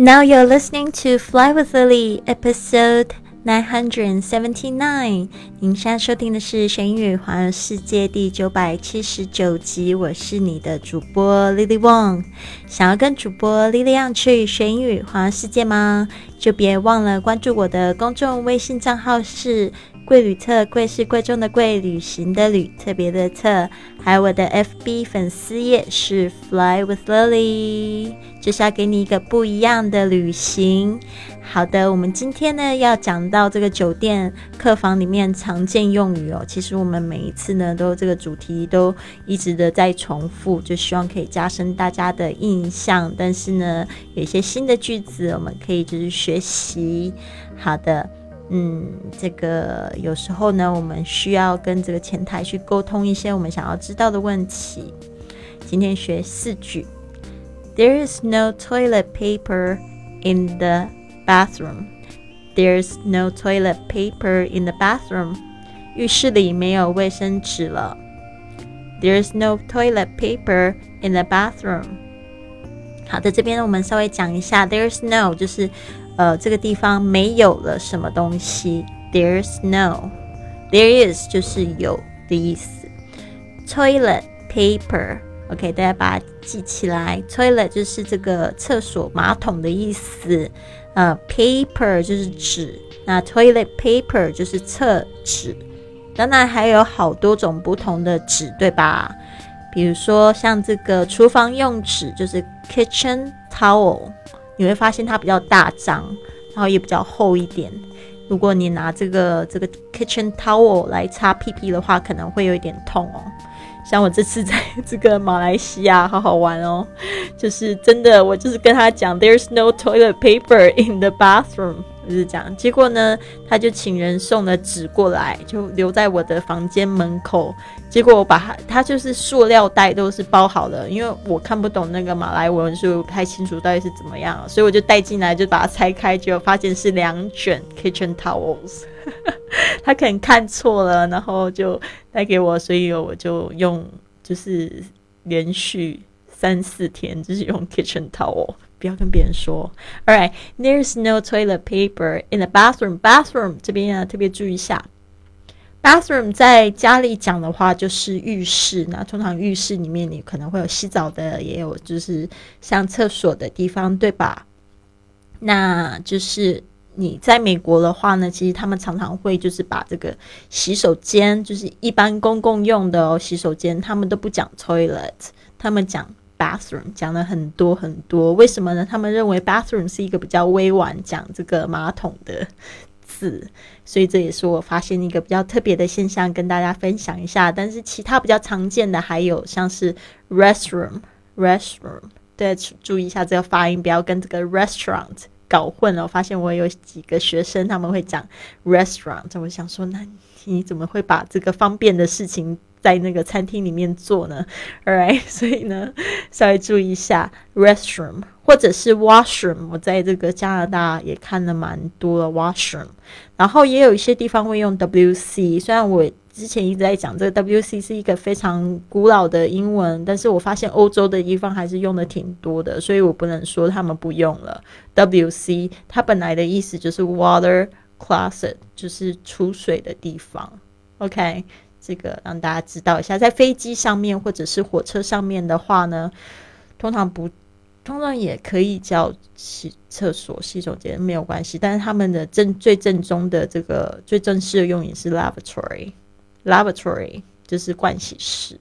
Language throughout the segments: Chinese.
Now you're listening to Fly with Lily, episode nine hundred and seventy nine。您现在收听的是《学英语环游世界》第九百七十九集。我是你的主播 Lily Wong。想要跟主播 Lily 一样去学英语环游世界吗？就别忘了关注我的公众微信账号是。贵旅特，贵是贵重的贵，旅行的旅，特别的特，还有我的 FB 粉丝页是 Fly with Lily，就是要给你一个不一样的旅行。好的，我们今天呢要讲到这个酒店客房里面常见用语哦。其实我们每一次呢都这个主题都一直的在重复，就希望可以加深大家的印象。但是呢，有一些新的句子我们可以就是学习。好的。嗯，这个有时候呢，我们需要跟这个前台去沟通一些我们想要知道的问题。今天学四句。There is no toilet paper in the bathroom. There's no toilet paper in the bathroom. 浴室里没有卫生纸了。There's no toilet paper in the bathroom. 好的，这边呢，我们稍微讲一下。There's no 就是呃，这个地方没有了什么东西。There's no, there is 就是有的意思。Toilet paper, OK，大家把它记起来。Toilet 就是这个厕所马桶的意思。呃，paper 就是纸，那 toilet paper 就是厕纸。当然还有好多种不同的纸，对吧？比如说像这个厨房用纸，就是 kitchen towel。你会发现它比较大张，然后也比较厚一点。如果你拿这个这个 kitchen towel 来擦屁屁的话，可能会有一点痛哦。像我这次在 这个马来西亚，好好玩哦，就是真的，我就是跟他讲，there's no toilet paper in the bathroom。就是这样，结果呢，他就请人送了纸过来，就留在我的房间门口。结果我把它，它就是塑料袋都是包好的，因为我看不懂那个马来文，所以我不太清楚到底是怎么样，所以我就带进来，就把它拆开，结果发现是两卷 kitchen towels。他可能看错了，然后就带给我，所以我就用，就是连续三四天就是用 kitchen towel。不要跟别人说。All right, there's no toilet paper in the bathroom. Bathroom 这边啊，特别注意一下。Bathroom 在家里讲的话就是浴室。那通常浴室里面你可能会有洗澡的，也有就是像厕所的地方，对吧？那就是你在美国的话呢，其实他们常常会就是把这个洗手间，就是一般公共用的哦，洗手间他们都不讲 toilet，他们讲。Bathroom 讲了很多很多，为什么呢？他们认为 bathroom 是一个比较委婉讲这个马桶的字，所以这也是我发现一个比较特别的现象，跟大家分享一下。但是其他比较常见的还有像是 restroom，restroom，对，注意一下这个发音，不要跟这个 restaurant 搞混了。我发现我有几个学生他们会讲 restaurant，我想说，那你怎么会把这个方便的事情？在那个餐厅里面做呢，Alright，所以呢，稍微注意一下 restroom 或者是 washroom。我在这个加拿大也看了蛮多的 washroom，然后也有一些地方会用 WC。虽然我之前一直在讲这个 WC 是一个非常古老的英文，但是我发现欧洲的地方还是用的挺多的，所以我不能说他们不用了。WC 它本来的意思就是 water closet，就是储水的地方。OK。这个让大家知道一下，在飞机上面或者是火车上面的话呢，通常不，通常也可以叫洗厕所、洗手间没有关系，但是他们的正最正宗的这个最正式的用语是 lavatory，lavatory 就是盥洗室。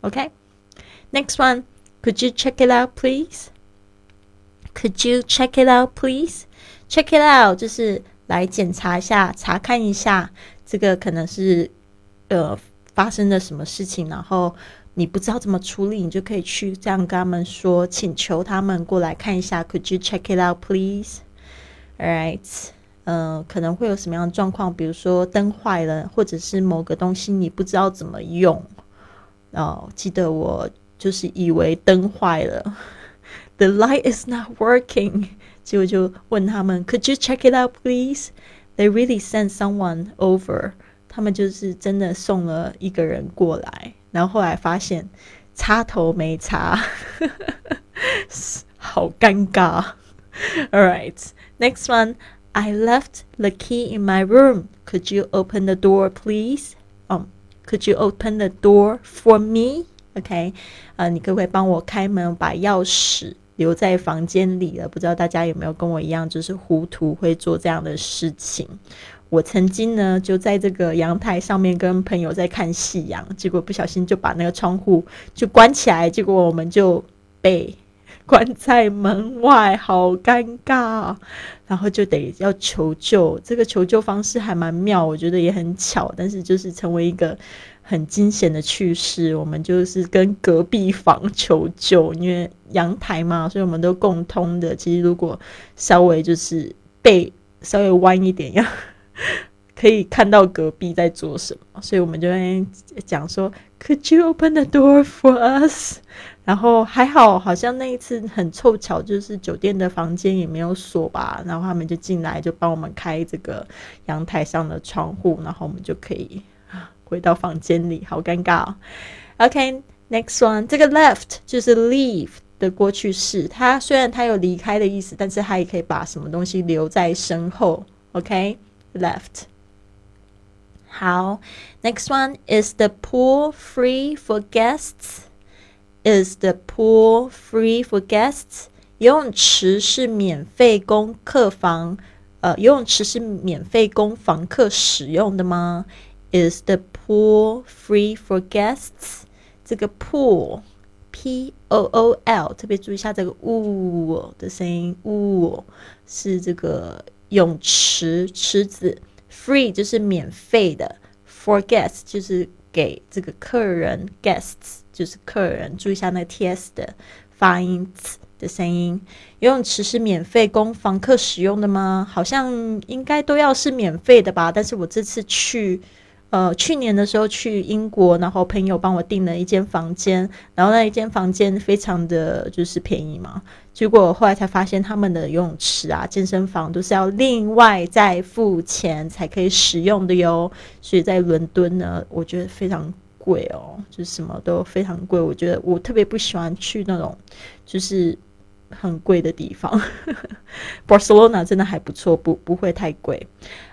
OK，next one，could you check it out please？Could you check it out please？Check it out 就是来检查一下、查看一下，这个可能是。呃，发生了什么事情，然后你不知道怎么处理，你就可以去这样跟他们说，请求他们过来看一下。Could you check it out, please? Alright. 嗯，可能会有什么样的状况？比如说灯坏了，或者是某个东西你不知道怎么用。哦，记得我就是以为灯坏了，The light is not working，结果就问他们，Could you check it out, please? They really sent someone over. 他们就是真的送了一个人过来，然后后来发现插头没插，好尴尬。All right, next one. I left the key in my room. Could you open the door, please? Um, could you open the door for me? OK，呃，你可不可以帮我开门，把钥匙留在房间里了？不知道大家有没有跟我一样，就是糊涂会做这样的事情。我曾经呢，就在这个阳台上面跟朋友在看夕阳，结果不小心就把那个窗户就关起来，结果我们就被。关在门外，好尴尬，然后就得要求救。这个求救方式还蛮妙，我觉得也很巧，但是就是成为一个很惊险的趣事。我们就是跟隔壁房求救，因为阳台嘛，所以我们都共通的。其实如果稍微就是背稍微弯一点，要 可以看到隔壁在做什么，所以我们就会讲说：“Could you open the door for us？” 然后还好，好像那一次很凑巧，就是酒店的房间也没有锁吧，然后他们就进来，就帮我们开这个阳台上的窗户，然后我们就可以回到房间里。好尴尬。OK，next one，这个 left 就是 leave 的过去式，它虽然它有离开的意思，但是它也可以把什么东西留在身后。OK OK，left。好，next one is the pool free for guests？Is the pool free for guests？游泳池是免费供客房，呃，游泳池是免费供房客使用的吗？Is the pool free for guests？这个 pool，p o o l，特别注意一下这个呜的声音，呜是这个 泳池池子，free 就是免费的，for guests 就是给这个客人 guests。就是客人注意一下那个 t s 的发音的声音。游泳池是免费供房客使用的吗？好像应该都要是免费的吧。但是我这次去，呃，去年的时候去英国，然后朋友帮我订了一间房间，然后那一间房间非常的就是便宜嘛。结果后来才发现，他们的游泳池啊、健身房都是要另外再付钱才可以使用的哟。所以在伦敦呢，我觉得非常。贵哦，就是什么都非常贵。我觉得我特别不喜欢去那种就是很贵的地方。Barcelona 真的还不错，不不会太贵。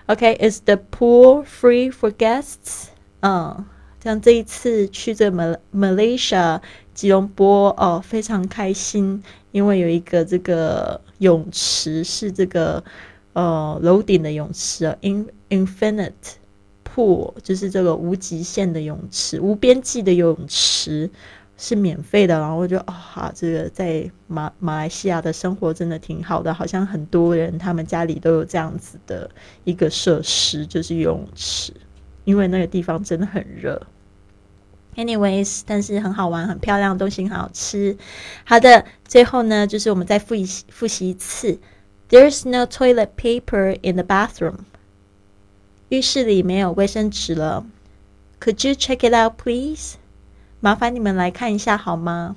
OK，is the pool free for guests？嗯，像这一次去这 Mal Malaysia 吉隆坡哦，非常开心，因为有一个这个泳池是这个呃楼顶的泳池，In Infinite。pool 就是这个无极限的泳池，无边际的泳池是免费的。然后我就啊，这个在马马来西亚的生活真的挺好的，好像很多人他们家里都有这样子的一个设施，就是游泳池，因为那个地方真的很热。Anyways，但是很好玩，很漂亮，东西很好吃。好的，最后呢，就是我们再复习复习一次：There's no toilet paper in the bathroom. 浴室里没有卫生纸了，Could you check it out, please？麻烦你们来看一下好吗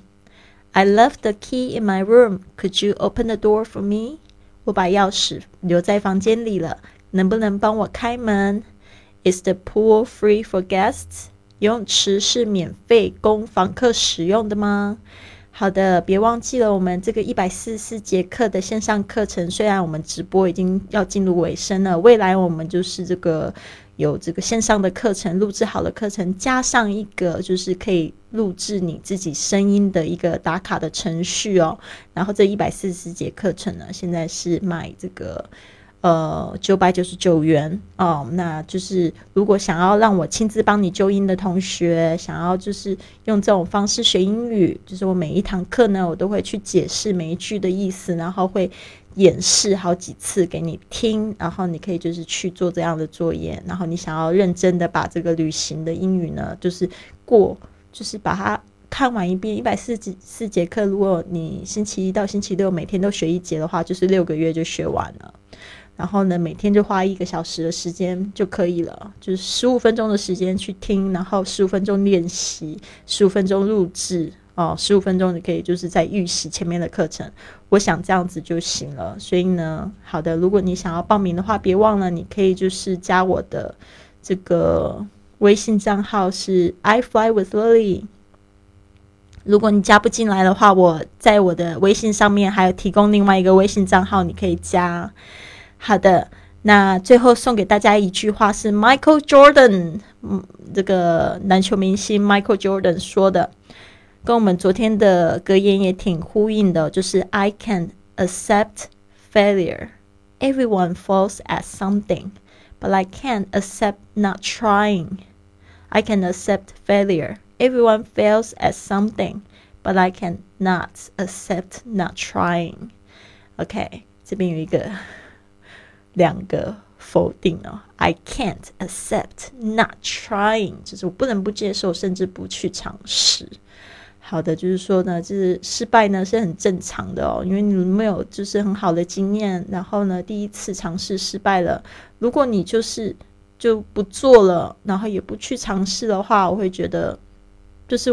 ？I left the key in my room. Could you open the door for me？我把钥匙留在房间里了，能不能帮我开门？Is the pool free for guests？游泳池是免费供房客使用的吗？好的，别忘记了，我们这个一百四十四节课的线上课程，虽然我们直播已经要进入尾声了，未来我们就是这个有这个线上的课程，录制好的课程，加上一个就是可以录制你自己声音的一个打卡的程序哦。然后这一百四十四节课程呢，现在是卖这个。呃，九百九十九元哦，那就是如果想要让我亲自帮你纠音的同学，想要就是用这种方式学英语，就是我每一堂课呢，我都会去解释每一句的意思，然后会演示好几次给你听，然后你可以就是去做这样的作业，然后你想要认真的把这个旅行的英语呢，就是过，就是把它看完一遍，一百四十四节课，如果你星期一到星期六每天都学一节的话，就是六个月就学完了。然后呢，每天就花一个小时的时间就可以了，就是十五分钟的时间去听，然后十五分钟练习，十五分钟录制哦，十五分钟你可以就是在预习前面的课程。我想这样子就行了。所以呢，好的，如果你想要报名的话，别忘了你可以就是加我的这个微信账号是 I fly with Lily。如果你加不进来的话，我在我的微信上面还有提供另外一个微信账号，你可以加。好的，那最后送给大家一句话是 Michael Jordan，嗯，这个篮球明星 Michael Jordan 说的，跟我们昨天的格言也挺呼应的，就是 I can accept failure. Everyone fails at something, but I can't accept not trying. I can accept failure. Everyone fails at something, but I can not accept not trying. OK，这边有一个 两个否定哦，I can't accept not trying，就是我不能不接受，甚至不去尝试。好的，就是说呢，就是失败呢是很正常的哦，因为你没有就是很好的经验，然后呢第一次尝试失败了，如果你就是就不做了，然后也不去尝试的话，我会觉得。就是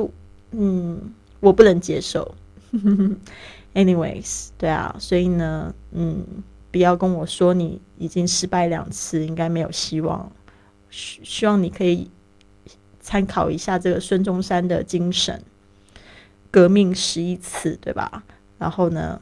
嗯，我不能接受。Anyways，对啊，所以呢，嗯，不要跟我说你已经失败两次，应该没有希望。希希望你可以参考一下这个孙中山的精神，革命十一次，对吧？然后呢？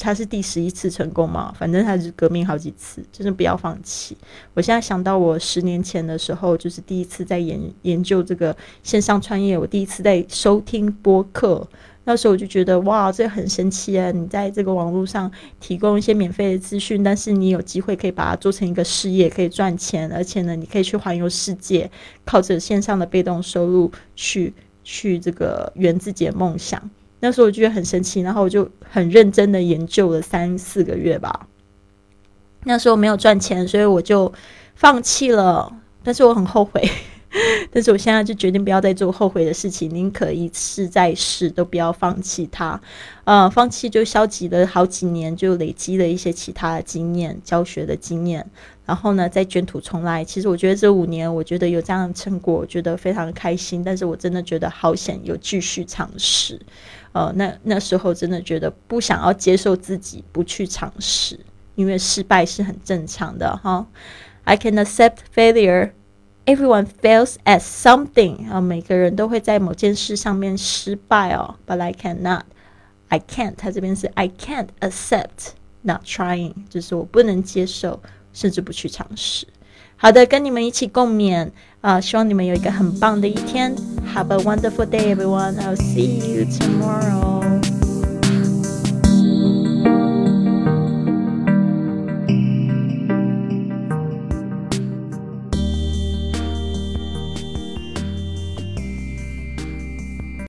他是第十一次成功嘛？反正他是革命好几次，就是不要放弃。我现在想到我十年前的时候，就是第一次在研研究这个线上创业，我第一次在收听播客，那时候我就觉得哇，这很神奇啊！你在这个网络上提供一些免费的资讯，但是你有机会可以把它做成一个事业，可以赚钱，而且呢，你可以去环游世界，靠着线上的被动收入去去这个圆自己的梦想。那时候我就觉得很神奇，然后我就很认真的研究了三四个月吧。那时候没有赚钱，所以我就放弃了。但是我很后悔，但是我现在就决定不要再做后悔的事情，宁可一试再试，都不要放弃它。呃，放弃就消极了好几年，就累积了一些其他的经验、教学的经验，然后呢再卷土重来。其实我觉得这五年，我觉得有这样的成果，我觉得非常开心。但是我真的觉得好险，有继续尝试。呃，那那时候真的觉得不想要接受自己不去尝试，因为失败是很正常的哈。I can accept failure. Everyone fails at something. 啊，每个人都会在某件事上面失败哦。But I cannot. I can't. 它这边是 I can't accept not trying，就是我不能接受，甚至不去尝试。好的，跟你们一起共勉啊！希望你们有一个很棒的一天。Have a wonderful day, everyone. I'll see you tomorrow.